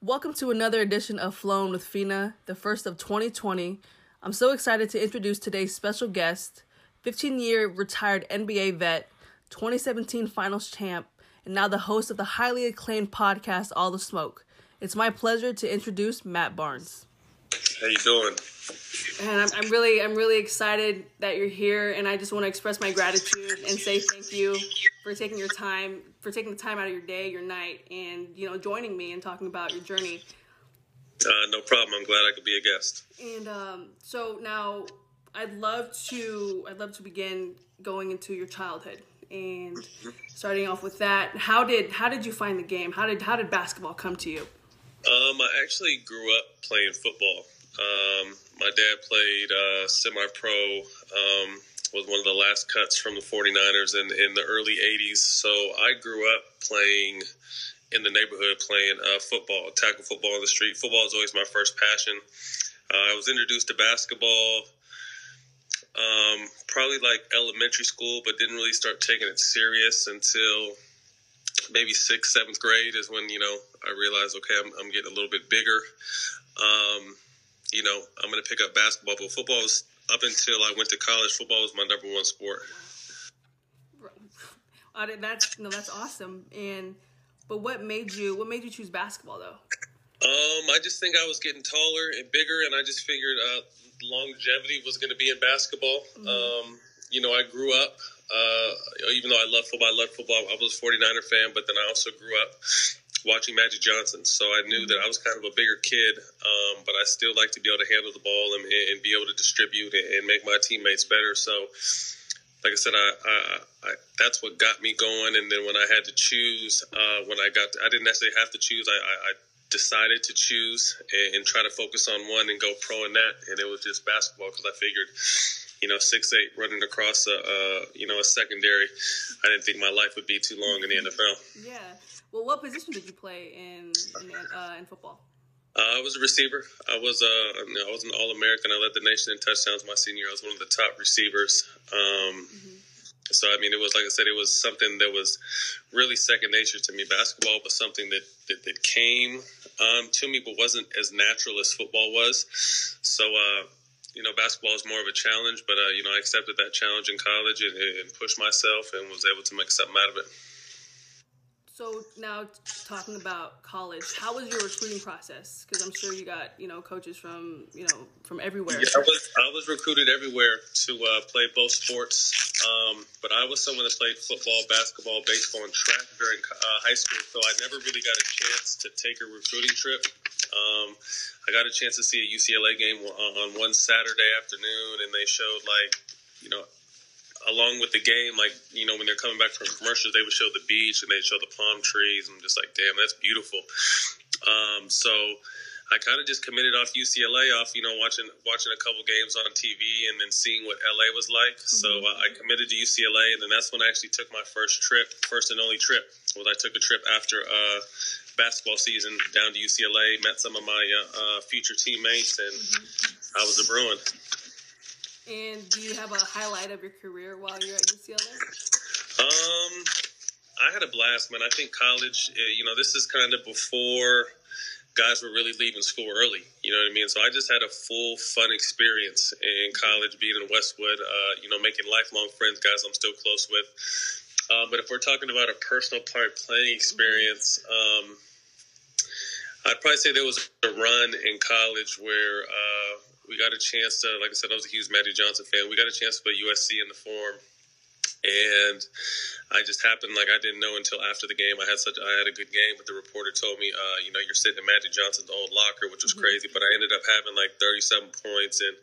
Welcome to another edition of Flown with Fina, the first of 2020. I'm so excited to introduce today's special guest, 15 year retired NBA vet, 2017 finals champ, and now the host of the highly acclaimed podcast All the Smoke. It's my pleasure to introduce Matt Barnes. How you doing? And I'm, I'm really, I'm really excited that you're here, and I just want to express my gratitude and say thank you for taking your time, for taking the time out of your day, your night, and you know, joining me and talking about your journey. Uh, no problem. I'm glad I could be a guest. And um, so now, I'd love to, I'd love to begin going into your childhood and starting off with that. How did, how did you find the game? How did, how did basketball come to you? Um, I actually grew up playing football. Um, my dad played uh, semi-pro. Um, was one of the last cuts from the 49ers in, in the early 80s. So I grew up playing in the neighborhood, playing uh, football, tackle football on the street. Football is always my first passion. Uh, I was introduced to basketball um, probably like elementary school, but didn't really start taking it serious until maybe sixth, seventh grade is when you know I realized okay, I'm, I'm getting a little bit bigger. Um, you know, I'm going to pick up basketball, but football was up until I went to college. Football was my number one sport. That's no, that's awesome. And but what made you what made you choose basketball though? Um, I just think I was getting taller and bigger, and I just figured uh, longevity was going to be in basketball. Mm-hmm. Um, you know, I grew up uh, even though I love football, I love football. I was a 49er fan, but then I also grew up watching Magic Johnson. So I knew that I was kind of a bigger kid, um, but I still like to be able to handle the ball and, and be able to distribute and, make my teammates better. So, like I said, I, I, I, that's what got me going. And then when I had to choose, uh, when I got, to, I didn't necessarily have to choose. I, I decided to choose and, and, try to focus on one and go pro in that. And it was just basketball because I figured you know, six eight running across a, a, you know a secondary. I didn't think my life would be too long in the NFL. Yeah. Well, what position did you play in in, uh, in football? Uh, I was a receiver. I was uh, I was an All American. I led the nation in touchdowns my senior. year. I was one of the top receivers. Um, mm-hmm. So I mean, it was like I said, it was something that was really second nature to me. Basketball was something that that, that came um, to me, but wasn't as natural as football was. So uh, you know, basketball is more of a challenge, but uh, you know, I accepted that challenge in college and, and, pushed myself and was able to make something out of it. So now, talking about college, how was your recruiting process? Because I'm sure you got you know coaches from you know from everywhere. Yeah, I was I was recruited everywhere to uh, play both sports, um, but I was someone that played football, basketball, baseball, and track during uh, high school. So I never really got a chance to take a recruiting trip. Um, I got a chance to see a UCLA game on one Saturday afternoon, and they showed like, you know, along with the game, like you know, when they're coming back from commercials, they would show the beach and they'd show the palm trees. I'm just like, damn, that's beautiful. Um, so I kind of just committed off UCLA, off you know watching watching a couple games on TV and then seeing what LA was like. Mm-hmm. So I committed to UCLA, and then that's when I actually took my first trip, first and only trip. Was I took a trip after uh, basketball season down to UCLA, met some of my uh, uh, future teammates, and mm-hmm. I was a Bruin. And do you have a highlight of your career while you're at UCLA? Um, I had a blast, man. I think college, uh, you know, this is kind of before guys were really leaving school early. You know what I mean? So I just had a full fun experience in college, being in Westwood. Uh, you know, making lifelong friends, guys I'm still close with. Uh, but if we're talking about a personal part playing experience, um, I'd probably say there was a run in college where uh, we got a chance to, like I said, I was a huge Magic Johnson fan. We got a chance to play USC in the Forum, and I just happened like I didn't know until after the game. I had such I had a good game, but the reporter told me, uh, you know, you're sitting in Magic Johnson's old locker, which was mm-hmm. crazy. But I ended up having like 37 points, and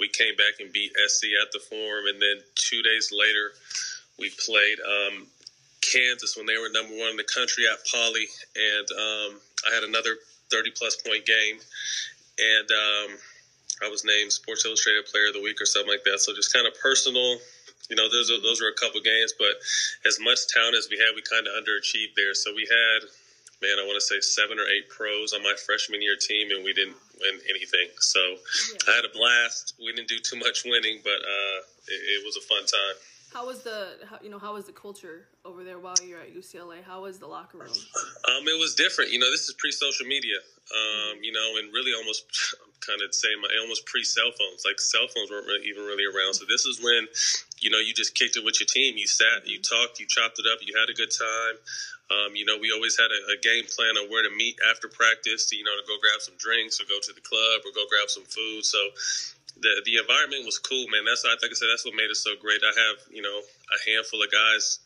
we came back and beat SC at the Forum, and then two days later. We played um, Kansas when they were number one in the country at Pauley, and um, I had another 30 plus point game, and um, I was named Sports Illustrated Player of the Week or something like that. So just kind of personal. You know, those are, those were a couple games, but as much talent as we had, we kind of underachieved there. So we had, man, I want to say seven or eight pros on my freshman year team, and we didn't win anything. So yeah. I had a blast. We didn't do too much winning, but uh, it, it was a fun time. How was the how, you know how was the culture over there while you're at UCLA? How was the locker room? Um, it was different. You know, this is pre-social media. Um, you know, and really almost I'm kind of saying my almost pre-cell phones. Like cell phones weren't really, even really around. So this is when, you know, you just kicked it with your team. You sat, you talked, you chopped it up, you had a good time. Um, you know, we always had a, a, game plan on where to meet after practice. To, you know, to go grab some drinks or go to the club or go grab some food. So the the environment was cool, man. That's like I said, that's what made it so great. I have you know a handful of guys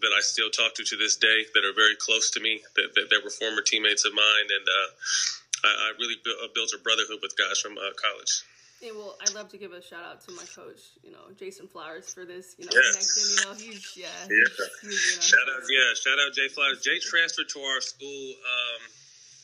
that I still talk to to this day that are very close to me that that, that were former teammates of mine, and uh, I, I, really built, uh, built a brotherhood with guys from uh, college. Yeah, well, I'd love to give a shout out to my coach, you know, Jason Flowers, for this, you know, yes. connection. You know, he's yeah, yeah. He's, he's, you know, shout out, yeah, shout out Jay Flowers. Jay transferred to our school. Um,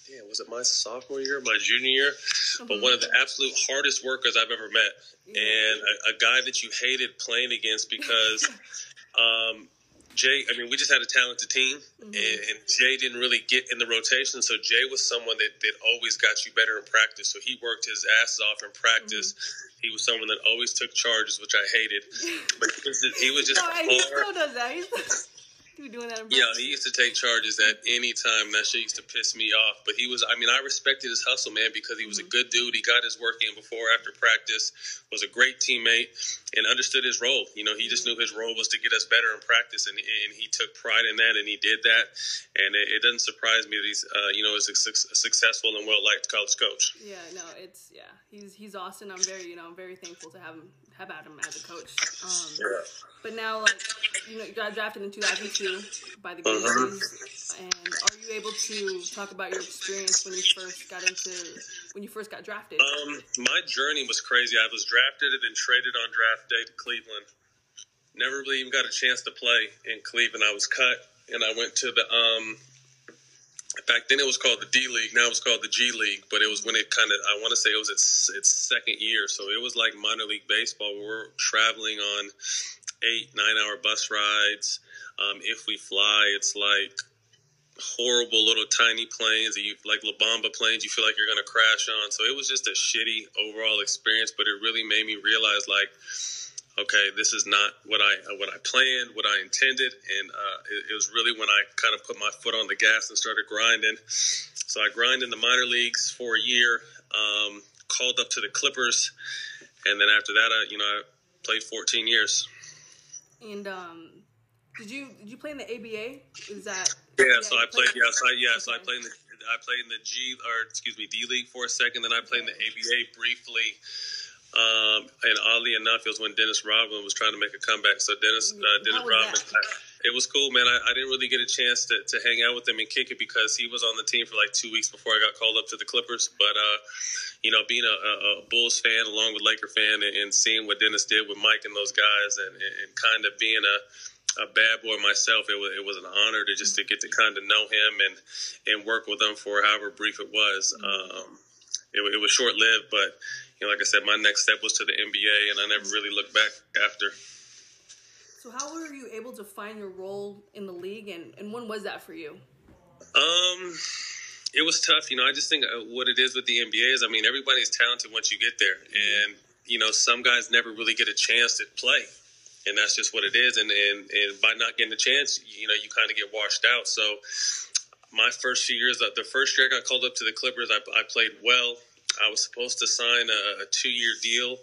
yeah, was it my sophomore year, my junior year? Mm-hmm. But one of the absolute hardest workers I've ever met, yeah. and a, a, guy that you hated playing against because um, Jay. I mean, we just had a talented team, mm-hmm. and, and, Jay didn't really get in the rotation. So Jay was someone that, that always got you better in practice. So he worked his ass off in practice. Mm-hmm. He was someone that always took charges, which I hated. But he was, he was just no, hard. He still does that. Doing that. yeah, he used to take charges at any time. That shit used to piss me off. But he was, I mean, I respected his hustle, man, because he was mm-hmm. a good dude. He got his work in before, after practice. Was a great teammate and understood his role. You know, he just mm-hmm. knew his role was to get us better in practice, and, and he took pride in that, and he did that. And it, it doesn't surprise me that he's, uh, you know, is a, a successful and well liked college coach. Yeah, no, it's yeah, he's he's awesome. I'm very, you know, I'm very thankful to have him had him as a coach. Um, yeah. But now, like, you know, you got drafted in 2002 by the Grizzlies, uh-huh. and are you able to talk about your experience when you first got into when you first got drafted? Um, my journey was crazy. I was drafted and then traded on draft day to Cleveland. Never really even got a chance to play in Cleveland. I was cut, and I went to the um, back then it was called the D League. Now it's called the G League. But it was when it kind of I want to say it was its its second year, so it was like minor league baseball. We were traveling on eight nine hour bus rides. Um, if we fly, it's like horrible little tiny planes that you like La Bamba planes you feel like you're to crash on so it was just a shitty overall experience but it really made me realize like okay, this is not what I what I planned, what I intended, and uh, it, it, was really when I kind of put my foot on the gas and started grinding. So I grind in the minor leagues for a year, um, called up to the Clippers, and then after that, I you know I played 14 years. And um, did you did you play in the ABA? Is that yeah? so I played. Yes, I, yeah, so I played in the I played in the G or excuse me D League for a second. Then I played in the ABA briefly. Um, and oddly enough, it was when Dennis Rodman was trying to make a comeback. So Dennis, uh, Dennis Rodman, it was cool, man. I, I, didn't really get a chance to, to hang out with him and kick it because he was on the team for like two weeks before I got called up to the Clippers. But uh, you know, being a, a, Bulls fan along with Laker fan and, and, seeing what Dennis did with Mike and those guys, and, and kind of being a a bad boy myself, it was it was an honor to just to get to kind of know him and and work with him for however brief it was. Um, it, it was short lived, but you know, like I said, my next step was to the NBA, and I never really looked back after. So, how were you able to find your role in the league, and, and when was that for you? Um, it was tough. You know, I just think uh, what it is with the NBA is, I mean, everybody's talented once you get there, mm-hmm. and you know, some guys never really get a chance to play, and that's just what it is. And and and by not getting a chance, you know, you kind of get washed out. So, my first few years, the first year I got called up to the Clippers, I, I played well. I was supposed to sign a, a two year deal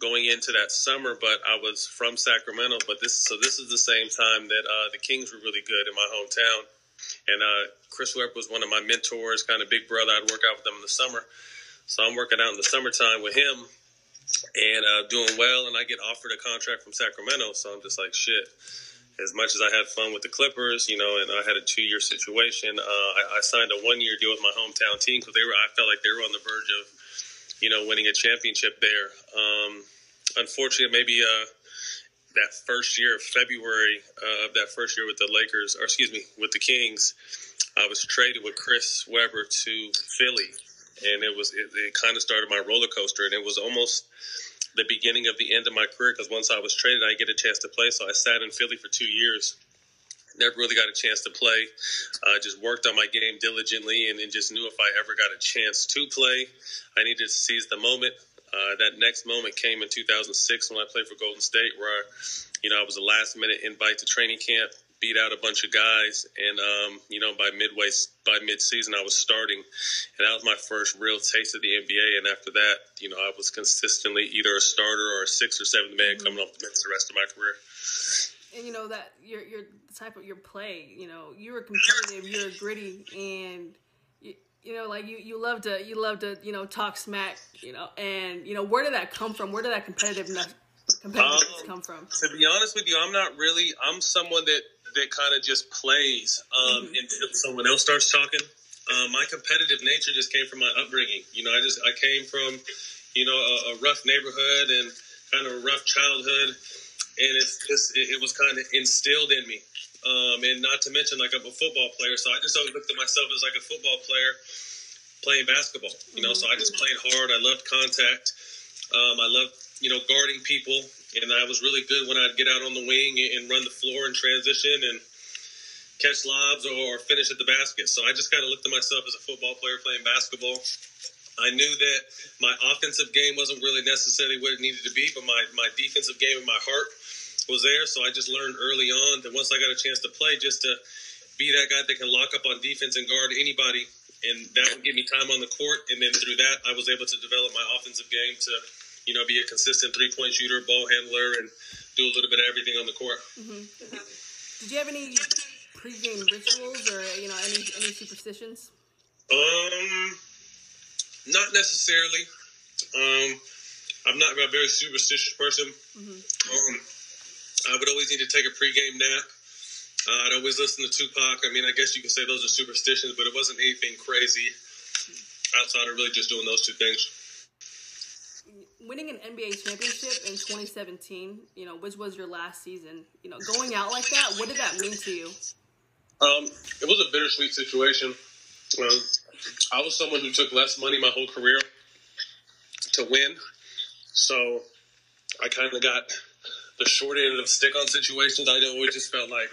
going into that summer, but I was from Sacramento. But this so this is the same time that uh, the Kings were really good in my hometown, and uh, Chris Webber was one of my mentors, kind of big brother. I'd work out with them in the summer, so I'm working out in the summertime with him and uh, doing well. And I get offered a contract from Sacramento, so I'm just like shit as much as I had fun with the Clippers, you know, and I had a two year situation, uh, I, I, signed a one year deal with my hometown team because they were. I felt like they were on the verge of, you know, winning a championship there. Um, unfortunately, maybe uh, that first year of February uh, of that first year with the Lakers, or excuse me, with the Kings, I was traded with Chris Webber to Philly, and it was it, it kind of started my roller coaster, and it was almost the beginning of the end of my career because once I was traded, I get a chance to play. So I sat in Philly for two years. Never really got a chance to play. I uh, just worked on my game diligently and, and, just knew if I ever got a chance to play, I needed to seize the moment. Uh, that next moment came in 2006 when I played for Golden State, where I, you know I was a last minute invite to training camp, beat out a bunch of guys, and um, you know by midway by mid season I was starting, and that was my first real taste of the NBA. And after that, you know I was consistently either a starter or a sixth or seventh man mm-hmm. coming off the bench the rest of my career. And you know that your your type of your play, you know you're competitive, you're gritty, and you, you know like you you love to you love to you know talk smack, you know, and you know where did that come from? Where did that competitiveness competitiveness um, come from? To be honest with you, I'm not really. I'm someone that that kind of just plays um, mm-hmm. until someone else starts talking. Um, my competitive nature just came from my upbringing. You know, I just I came from, you know, a, a rough neighborhood and kind of a rough childhood, and it's just it, it was kind of instilled in me. Um, and not to mention, like I'm a football player, so I just always looked at myself as like a football player playing basketball. You know, so I just played hard. I loved contact. Um, I loved you know guarding people and I was really good when I'd get out on the wing and run the floor and transition and catch lobs or finish at the basket. So I just kind of looked at myself as a football player playing basketball. I knew that my offensive game wasn't really necessarily what it needed to be, but my, my defensive game and my heart was there. So I just learned early on that once I got a chance to play, just to be that guy that can lock up on defense and guard anybody. And that would give me time on the court. And then through that, I was able to develop my offensive game to you know, be a consistent three point shooter, ball handler, and do a little bit of everything on the court. Mm-hmm. Did you have any pregame rituals or you know any any superstitions? Um, not necessarily. Um, I'm not a very superstitious person. Mm-hmm. Um, I would always need to take a pregame nap. Uh, I'd always listen to Tupac. I mean, I guess you could say those are superstitions, but it wasn't anything crazy outside of really just doing those two things winning an NBA championship in 2017, you know, which was your last season, you know, going out like that, what did that mean to you? Um, it was a bittersweet situation. Um, I was someone who took less money my whole career to win, so I kind of got the short end of the stick on situations. I always just felt like,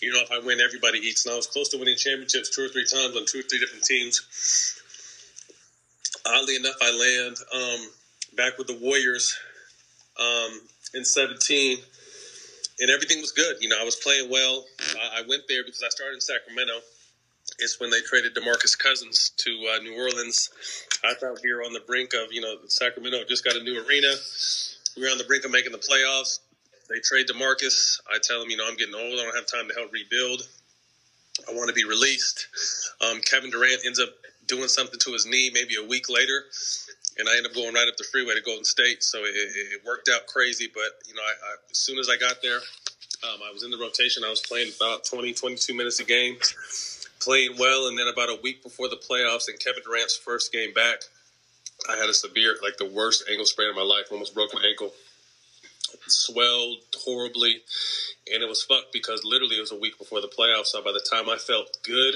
you know, if I win, everybody eats. And I was close to winning championships two or three times on two or three different teams. Oddly enough, I land um, back with the Warriors um, in 17, and everything was good. You know, I was playing well. I, I went there because I started in Sacramento. It's when they traded DeMarcus Cousins to uh, New Orleans. I thought we were on the brink of, you know, Sacramento just got a new arena. We were on the brink of making the playoffs. They trade DeMarcus. I tell them, you know, I'm getting old. I don't have time to help rebuild. I want to be released. Um, Kevin Durant ends up doing something to his knee maybe a week later and I ended up going right up the freeway to Golden State. So it, it worked out crazy. But you know, I, I, as soon as I got there, um, I was in the rotation. I was playing about 20, 22 minutes a game, playing well. And then about a week before the playoffs and Kevin Durant's first game back, I had a severe, like the worst ankle sprain of my life. Almost broke my ankle. Swelled horribly, and it was fucked because literally it was a week before the playoffs. So by the time I felt good,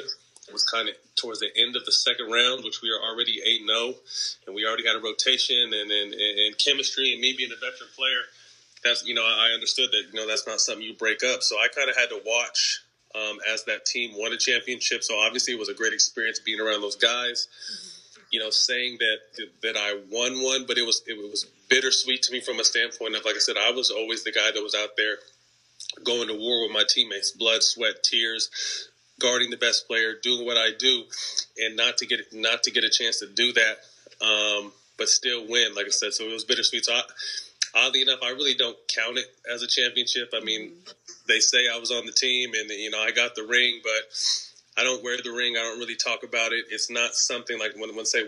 was kind of towards the end of the second round, which we are already 8 0, and we already had a rotation and, and, and chemistry, and me being a veteran player, that's, you know, I understood that, you know, that's not something you break up. So I kind of had to watch um, as that team won a championship. So obviously it was a great experience being around those guys. You know, saying that that I won one, but it was it was bittersweet to me from a standpoint of, like I said, I was always the guy that was out there going to war with my teammates, blood, sweat, tears, guarding the best player, doing what I do, and not to get not to get a chance to do that, um, but still win. Like I said, so it was bittersweet. So I, oddly enough, I really don't count it as a championship. I mean, they say I was on the team, and you know I got the ring, but I don't wear the ring. I don't really talk about it. It's not something like when when say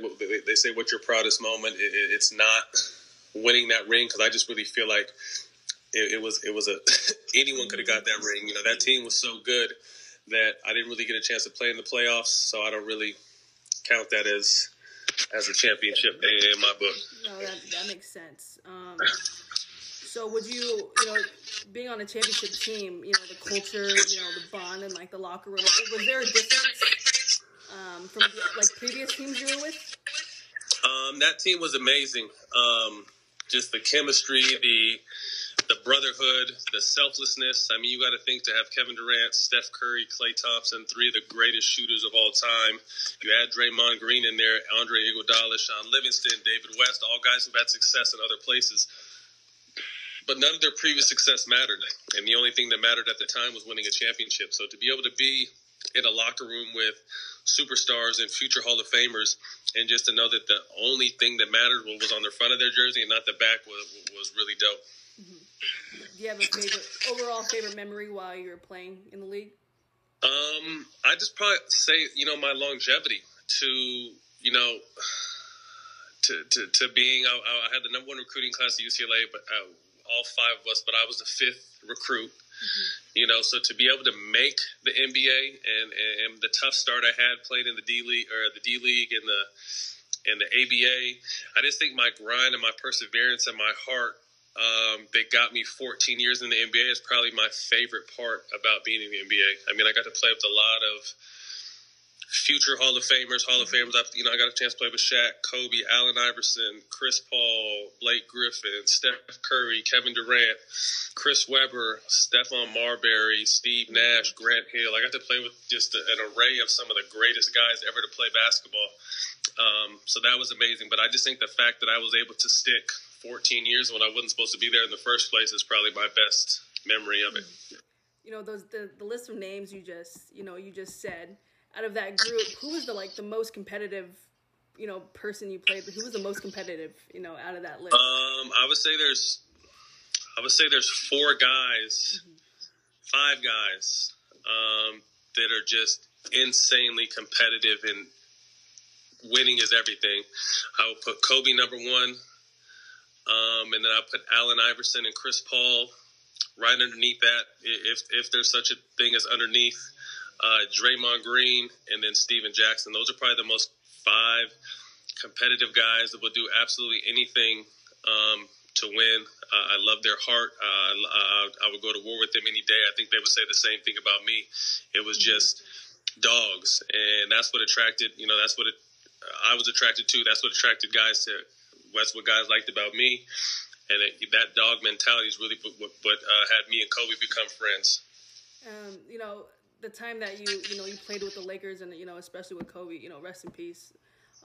they say what's your proudest moment. It, it's not winning that ring because I just really feel like it, it was it was a anyone could have got that ring. You know that team was so good that I didn't really get a chance to play in the playoffs, so I don't really count that as as a championship in my book. No, that, that makes sense. Um, so would you, you know, being on a championship team, you know, the culture, you know, the bond and like the locker room, was there a difference um, from like previous teams you were with? Um, that team was amazing. Um, just the chemistry, the the brotherhood, the selflessness. I mean, you got to think to have Kevin Durant, Steph Curry, Klay Thompson, three of the greatest shooters of all time. You add Draymond Green in there, Andre Iguodala, Shaun Livingston, David West, all guys who've had success in other places. But none of their previous success mattered, and the only thing that mattered at the time was winning a championship. So to be able to be in a locker room with superstars and future Hall of Famers, and just to know that the only thing that mattered was on the front of their jersey and not the back was, was really dope. Mm-hmm. Do you have a favorite overall favorite memory while you were playing in the league? Um, I just probably say you know my longevity to you know to to, to being I, I had the number one recruiting class at UCLA, but uh, all five of us, but I was the fifth recruit. Mm-hmm. You know, so to be able to make the NBA and, and the tough start I had playing in the D League or the D League and the and the ABA, I just think my grind and my perseverance and my heart um, got me 14 years in the NBA is probably my favorite part about being in the NBA. I mean, I got to play with a lot of future Hall of Famers, Hall of Famers. I, you know, I got a chance to play with Shaq, Kobe, Allen Iverson, Chris Paul, Blake Griffin, Steph Curry, Kevin Durant, Chris Webber, Stephon Marbury, Steve Nash, Grant Hill. I got to play with just an array of some of the greatest guys ever to play basketball. Um, so that was amazing. But I just think the fact that I was able to stick – 14 years when I wasn't supposed to be there in the first place is probably my best memory of it. You know, those the, the list of names you just you know you just said. Out of that group, who was the like the most competitive, you know, person you played with? Who was the most competitive, you know, out of that list? Um, I would say there's, I would say there's four guys, mm-hmm. five guys, um, that are just insanely competitive and winning is everything. I would put Kobe number one. Um, and then I put Allen Iverson and Chris Paul right underneath that, if if there's such a thing as underneath. Uh, Draymond Green and then Stephen Jackson. Those are probably the most five competitive guys that will do absolutely anything um, to win. Uh, I love their heart. Uh, I, I would go to war with them any day. I think they would say the same thing about me. It was mm-hmm. just dogs, and that's what attracted. You know, that's what it, I was attracted to. That's what attracted guys to that's what guys liked about me, and it, that dog mentality is really what, what uh, had me and Kobe become friends. Um, you know, the time that you you know you played with the Lakers, and you know especially with Kobe, you know, rest in peace.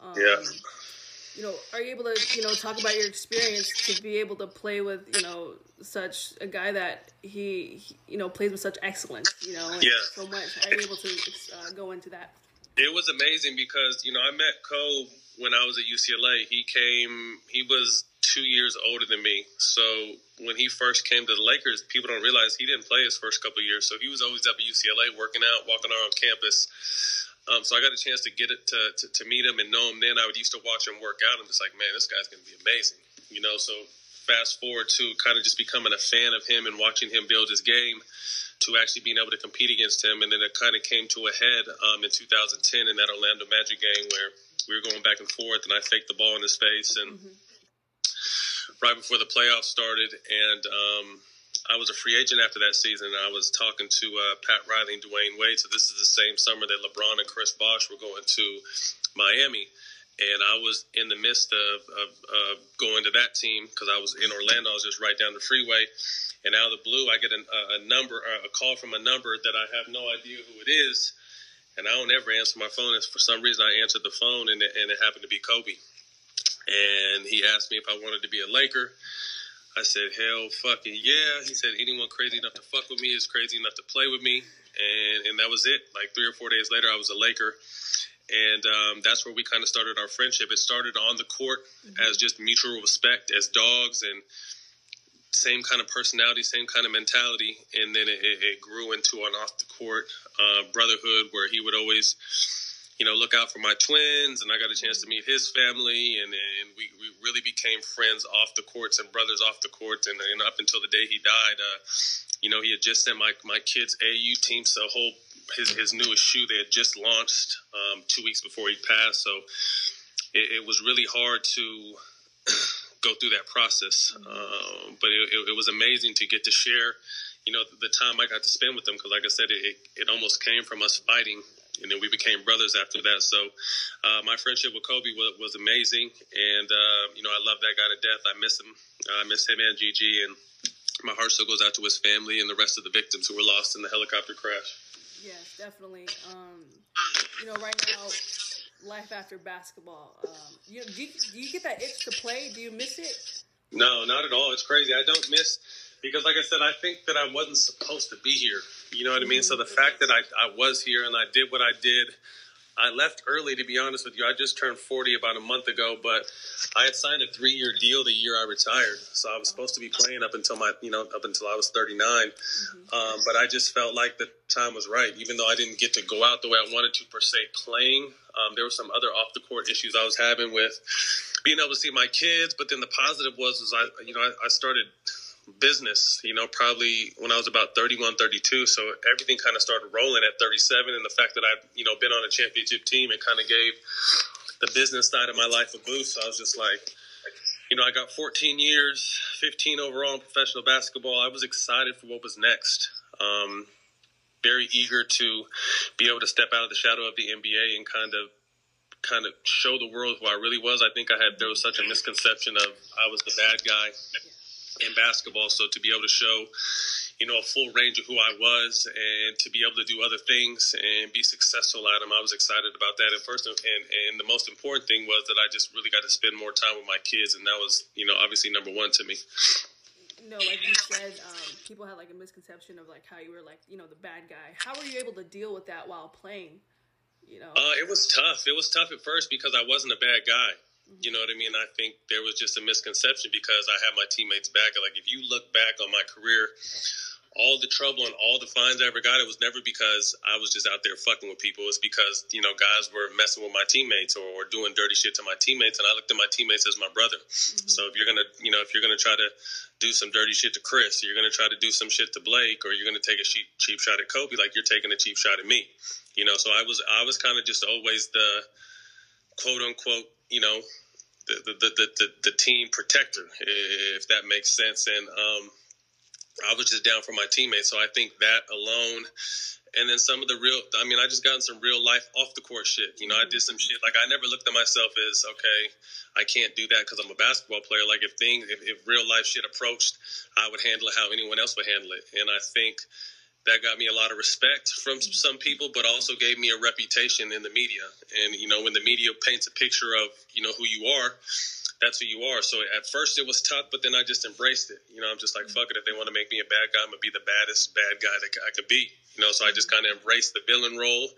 Um, yeah. You know, are you able to you know talk about your experience to be able to play with you know such a guy that he, he you know plays with such excellence, you know, yeah. so much? Are you able to uh, go into that? It was amazing because you know I met Kobe when I was at UCLA, he came, he was two years older than me. So when he first came to the Lakers, people don't realize he didn't play his first couple years. So he was always up at UCLA working out, walking around campus. Um, so I got a chance to get it to, to, to, meet him and know him then. I would used to watch him work out. I'm just like, man, this guy's going to be amazing. You know, so fast forward to kind of just becoming a fan of him and watching him build his game to actually being able to compete against him. And then it kind of came to a head um, in 2010 in that Orlando Magic game where – we were going back and forth, and I faked the ball in his face, and mm-hmm. right before the playoffs started, and um, I was a free agent after that season. And I was talking to uh, Pat Riley and Dwyane Wade. So this is the same summer that LeBron and Chris Bosh were going to Miami, and I was in the midst of, of, of going to that team because I was in Orlando. I was just right down the freeway. And out of the blue, I get a, a number, a call from a number that I have no idea who it is and I don't ever answer my phone. And for some reason, I answered the phone, and it, and it happened to be Kobe. And he asked me if I wanted to be a Laker. I said, hell fucking yeah. He said, anyone crazy enough to fuck with me is crazy enough to play with me. And, and that was it. Like three or four days later, I was a Laker. And um, that's where we kind of started our friendship. It started on the court mm-hmm. as just mutual respect as dogs and same kind of personality, same kind of mentality, and then it, it grew into an off the court uh, brotherhood where he would always, you know, look out for my twins, and I got a chance to meet his family, and, and we, we really became friends off the courts and brothers off the courts, and, and up until the day he died, uh, you know, he had just sent my my kids' AU team to whole his his newest shoe they had just launched um, two weeks before he passed, so it, it was really hard to go through that process. Um, but it, it, it, was amazing to get to share, you know, the time I got to spend with them. Because, like I said, it, it almost came from us fighting, and then we became brothers after that. So, uh, my friendship with Kobe was, was amazing, and uh, you know, I love that guy to death. I miss him. I miss him and Gigi, and my heart still goes out to his family and the rest of the victims who were lost in the helicopter crash. Yes, definitely. Um, you know, right now, life after basketball. Um, you, do, you, do you get that itch to play? Do you miss it? No, not at all. It's crazy. I don't miss because, like I said, I think that I wasn't supposed to be here. You know what I mean? So the fact that I, I was here and I did what I did I left early, to be honest with you. I just turned 40 about a month ago, but I had signed a three year deal the year I retired. So I was supposed to be playing up until my, you know, up until I was 39. Mm-hmm. Um, but I just felt like the time was right, even though I didn't get to go out the way I wanted to per se playing. Um, there were some other off the court issues I was having with being able to see my kids. But then the positive was, was I, you know, I, I started business, you know, probably when I was about 31, 32. So everything kind of started rolling at 37. And the fact that I've, you know, been on a championship team and kind of gave the business side of my life a boost. So I was just like, you know, I got 14 years, 15 overall in professional basketball. I was excited for what was next. Um, very eager to be able to step out of the shadow of the NBA and kind of kind of show the world who I really was. I think I had there was such a misconception of I was the bad guy in basketball. So to be able to show, you know, a full range of who I was and to be able to do other things and be successful at them, I was excited about that. And first, and, and the most important thing was that I just really got to spend more time with my kids. And that was, you know, obviously number one to me. No, like you said, um, people had like a misconception of like how you were like, you know, the bad guy. How were you able to deal with that while playing? You know, uh, it was tough. It was tough at first because I wasn't a bad guy. You know what I mean? I think there was just a misconception because I had my teammates back. Like if you look back on my career, all the trouble and all the fines I ever got, it was never because I was just out there fucking with people. It's because, you know, guys were messing with my teammates or, or doing dirty shit to my teammates. And I looked at my teammates as my brother. Mm-hmm. So if you're going to, you know, if you're going to try to do some dirty shit to Chris, you're going to try to do some shit to Blake, or you're going to take a cheap, cheap shot at Kobe, like you're taking a cheap shot at me. You know, so I was, I was kind of just always the quote unquote, you know, the the, the, the, the team protector, if that makes sense. And um, I was just down for my teammates. So I think that alone, and then some of the real, I mean, I just gotten some real life off the court shit. You know, I did some shit. Like I never looked at myself as, okay, I can't do that because I'm a basketball player. Like if things, if, if real life shit approached, I would handle it how anyone else would handle it. And I think that got me a lot of respect from some people, but also gave me a reputation in the media. And you know, when the media paints a picture of you know who you are, that's who you are. So at first it was tough, but then I just embraced it. You know, I'm just like, fuck it. If they want to make me a bad guy, I'm gonna be the baddest bad guy that I could be. You know, so I just kind of embraced the villain role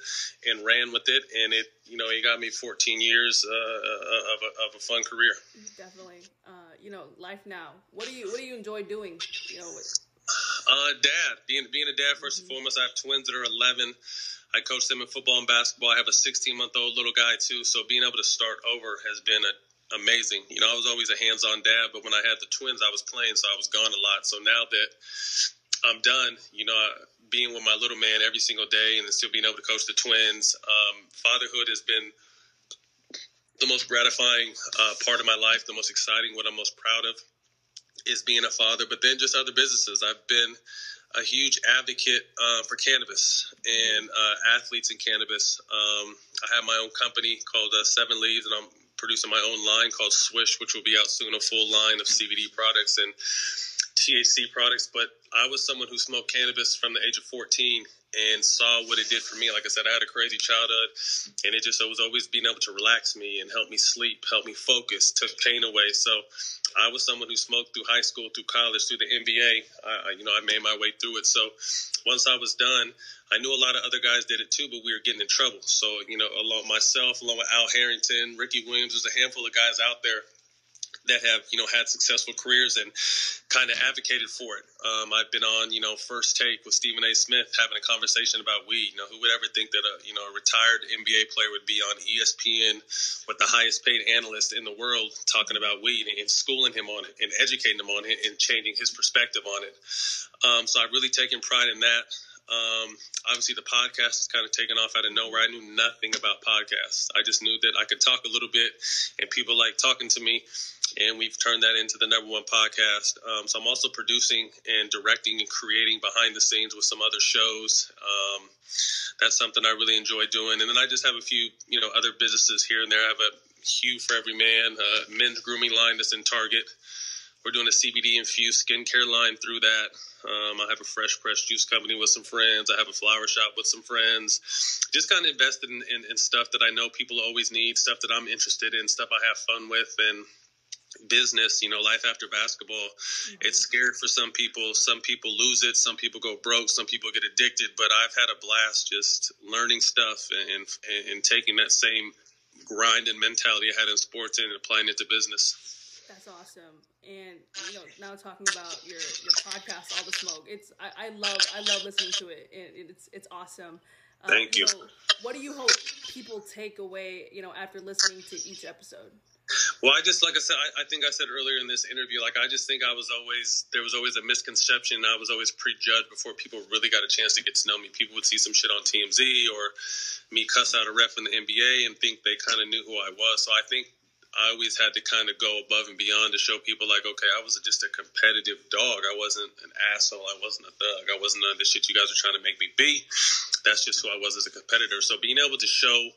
and ran with it, and it, you know, it got me 14 years uh, uh, of, a, of a fun career. Definitely. Uh, you know, life now. What do you What do you enjoy doing? You know, uh, dad, being being a dad 1st mm-hmm. and foremost. I have twins that are 11. I coach them in football and basketball. I have a 16 month old little guy too. So being able to start over has been a, amazing. You know, I was always a hands on dad, but when I had the twins, I was playing, so I was gone a lot. So now that I'm done, you know, being with my little man every single day and still being able to coach the twins, um, fatherhood has been the most gratifying uh, part of my life, the most exciting, what I'm most proud of is being a father, but then just other businesses. I've been a huge advocate uh, for cannabis and uh, athletes in cannabis. Um, I have my own company called uh, Seven Leaves, and I'm producing my own line called Swish, which will be out soon a full line of CBD products and THC products. But I was someone who smoked cannabis from the age of 14 and saw what it did for me. Like I said, I had a crazy childhood, and it just it was always being able to relax me and help me sleep, help me focus, took pain away. So I was someone who smoked through high school, through college, through the NBA. I, you know, I made my way through it. So once I was done, I knew a lot of other guys did it too, but we were getting in trouble. So you know, along myself, along with Al Harrington, Ricky Williams, there's a handful of guys out there that have you know had successful careers and kind of advocated for it. Um, I've been on you know First Take with Stephen A. Smith having a conversation about weed. You know, who would ever think that a you know a retired NBA player would be on ESPN with the highest paid analyst in the world talking about weed and schooling him on it and educating him on it and changing his perspective on it. Um, so I've really taken pride in that. Um, obviously, the podcast is kind of taken off out of nowhere. I knew nothing about podcasts. I just knew that I could talk a little bit, and people like talking to me and we've turned that into the number one podcast. Um, so I'm also producing and directing and creating behind the scenes with some other shows. Um, that's something I really enjoy doing. And then I just have a few, you know, other businesses here and there. I have a Hue for Every Man, men's grooming line that's in Target. We're doing a CBD infused skincare line through that. Um, I have a fresh press juice company with some friends. I have a flower shop with some friends. Just kind of invested in, in, in stuff that I know people always need, stuff that I'm interested in, stuff I have fun with, and business, you know, life after basketball, mm-hmm. it's scared for some people. Some people lose it. Some people go broke. Some people get addicted. But I've had a blast just learning stuff and, and, and taking that same grind and mentality I had in sports and applying it to business. That's awesome. And you know, now talking about your your podcast, All the Smoke. It's I, I love I love listening to it. And it's it's awesome. Um, Thank you. you. Know, what do you hope people take away? You know, after listening to each episode. Well, I just like I said, I, I, think I said earlier in this interview, like I just think I was always there was always a misconception. I was always prejudged before people really got a chance to get to know me. People would see some shit on TMZ or me cuss out a ref in the NBA and think they kind of knew who I was. So I think I always had to kind of go above and beyond to show people like, okay, I was just a competitive dog. I wasn't an asshole. I wasn't a thug. I wasn't none of the shit you guys are trying to make me be. That's just who I was as a competitor. So being able to show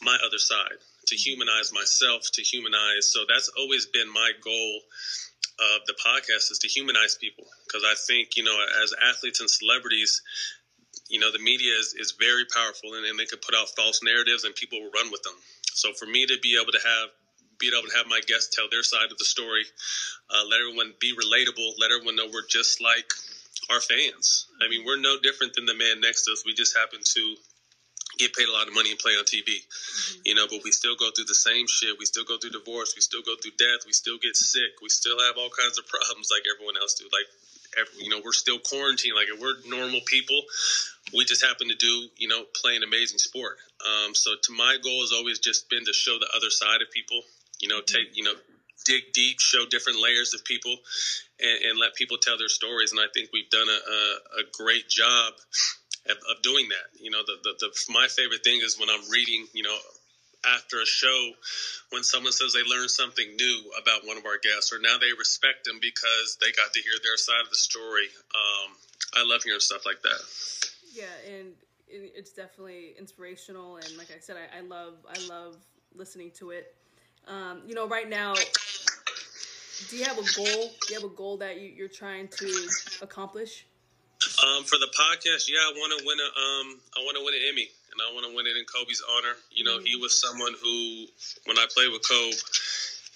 my other side to humanize myself, to humanize. So that's always been my goal of the podcast is to humanize people because I think you know as athletes and celebrities, you know the media is, is very powerful and, and they can put out false narratives and people will run with them. So for me to be able to have be able to have my guests tell their side of the story, uh, let everyone be relatable, let everyone know we're just like our fans. I mean, we're no different than the man next to us. We just happen to get paid a lot of money and play on TV, mm-hmm. you know, but we still go through the same shit. We still go through divorce. We still go through death. We still get sick. We still have all kinds of problems like everyone else do. Like, every, you know, we're still quarantined. Like, if we're normal people, we just happen to do, you know, play an amazing sport. Um, so to my goal has always just been to show the other side of people, you know, take, you know, dig deep, show different layers of people, and, and, let people tell their stories. And I think we've done a, a, a great job of, of doing that. You know, the, the, the my favorite thing is when I'm reading, you know, after a show when someone says they learned something new about one of our guests or now they respect them because they got to hear their side of the story um, i love hearing stuff like that yeah and it's definitely inspirational and like i said i, I love i love listening to it um, you know right now do you have a goal do you have a goal that you, you're trying to accomplish um, for the podcast, yeah, I want to win a um, I want to win an Emmy, and I want to win it in Kobe's honor. You know, mm-hmm. he was someone who, when I played with Kobe,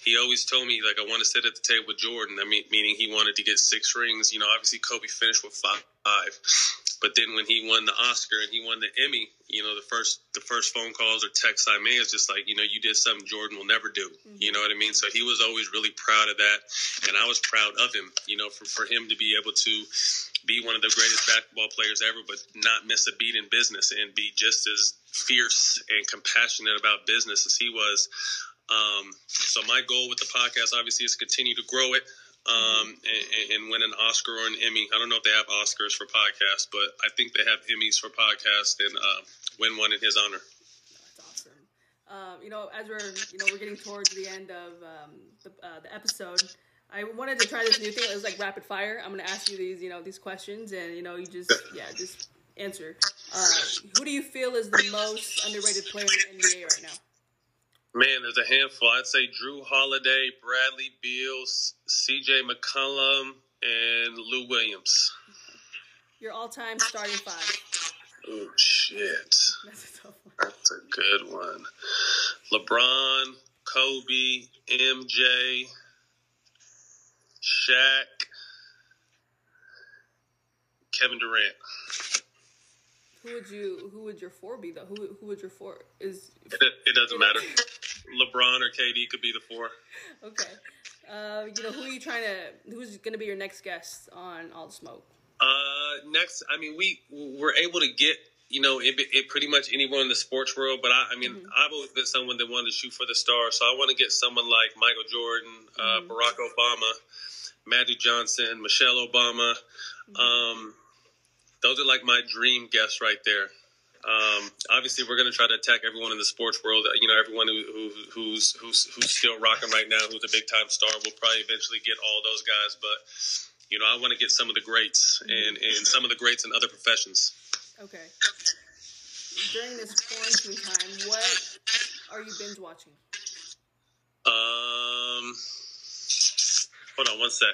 he always told me like I want to sit at the table with Jordan. I mean, meaning he wanted to get six rings. You know, obviously Kobe finished with five. But then when he won the Oscar and he won the Emmy, you know, the first the first phone calls or texts I made is just like, you know, you did something Jordan will never do. Mm-hmm. You know what I mean? So he was always really proud of that, and I was proud of him. You know, for for him to be able to be one of the greatest basketball players ever, but not miss a beat in business and be just as fierce and compassionate about business as he was. Um, so my goal with the podcast, obviously, is to continue to grow it um, and, and, win an Oscar or an Emmy. I don't know if they have Oscars for podcasts, but I think they have Emmys for podcasts and uh, win one in his honor. That's awesome. Um, you know, as we're you know we're getting towards the end of um, the, uh, the episode, I wanted to try this new thing. It was like rapid fire. I'm going to ask you these you know these questions, and you know you just yeah just answer. Uh, who do you feel is the most underrated player in the NBA right now? Man, there's a handful. I'd say Jrue Holiday, Bradley Beal, C.J. McCollum, and Lou Williams. Your all-time starting five. Oh shit! That's a tough one. That's a good one. LeBron, Kobe, MJ, Shaq, Kevin Durant. Who would you? Who would your four be though? Who who would your four is? It, it doesn't matter. LeBron or KD could be the four. Okay. Uh, you know who are you trying to? Who's going to be your next guest on All the Smoke? Uh, next, I mean, we were able to get you know it, it pretty much anyone in the sports world, but I, I mean, mm-hmm. I've always been someone that wanted to shoot for the stars, so I want to get someone like Michael Jordan, uh, mm-hmm. Barack Obama, Magic Johnson, Michelle Obama. Mm-hmm. Um, those are like my dream guests right there. Um, obviously, we're going to try to attack everyone in the sports world. You know, everyone who, who, who's who's who's still rocking right now, who's a big time star. We'll probably eventually get all those guys, but you know, I want to get some of the greats and and some of the greats in other professions. Okay. During this quarantine time, what are you binge watching? Um, Hold on one sec.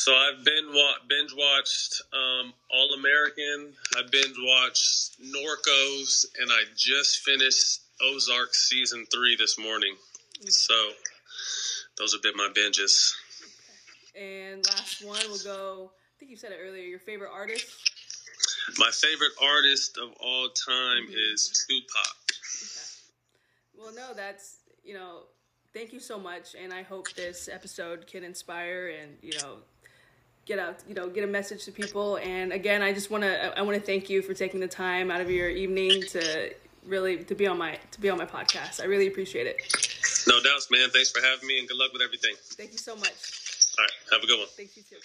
So I've been wa- binge watched um, All American. I binge watched Narcos, and I just finished Ozark season three this morning. So those have been my binges. And last one will go. I think you said it earlier. Your favorite artist? My favorite artist of all time is Tupac. Well, no, that's you know. Thank you so much, and I hope this episode can inspire and you know get out you know get a message to people. And again, I just want to I want to thank you for taking the time out of your evening to really to be on my to be on my podcast. I really appreciate it. No doubts, man. Thanks for having me, and good luck with everything. Thank you so much. All right, have a good one. Thank you too.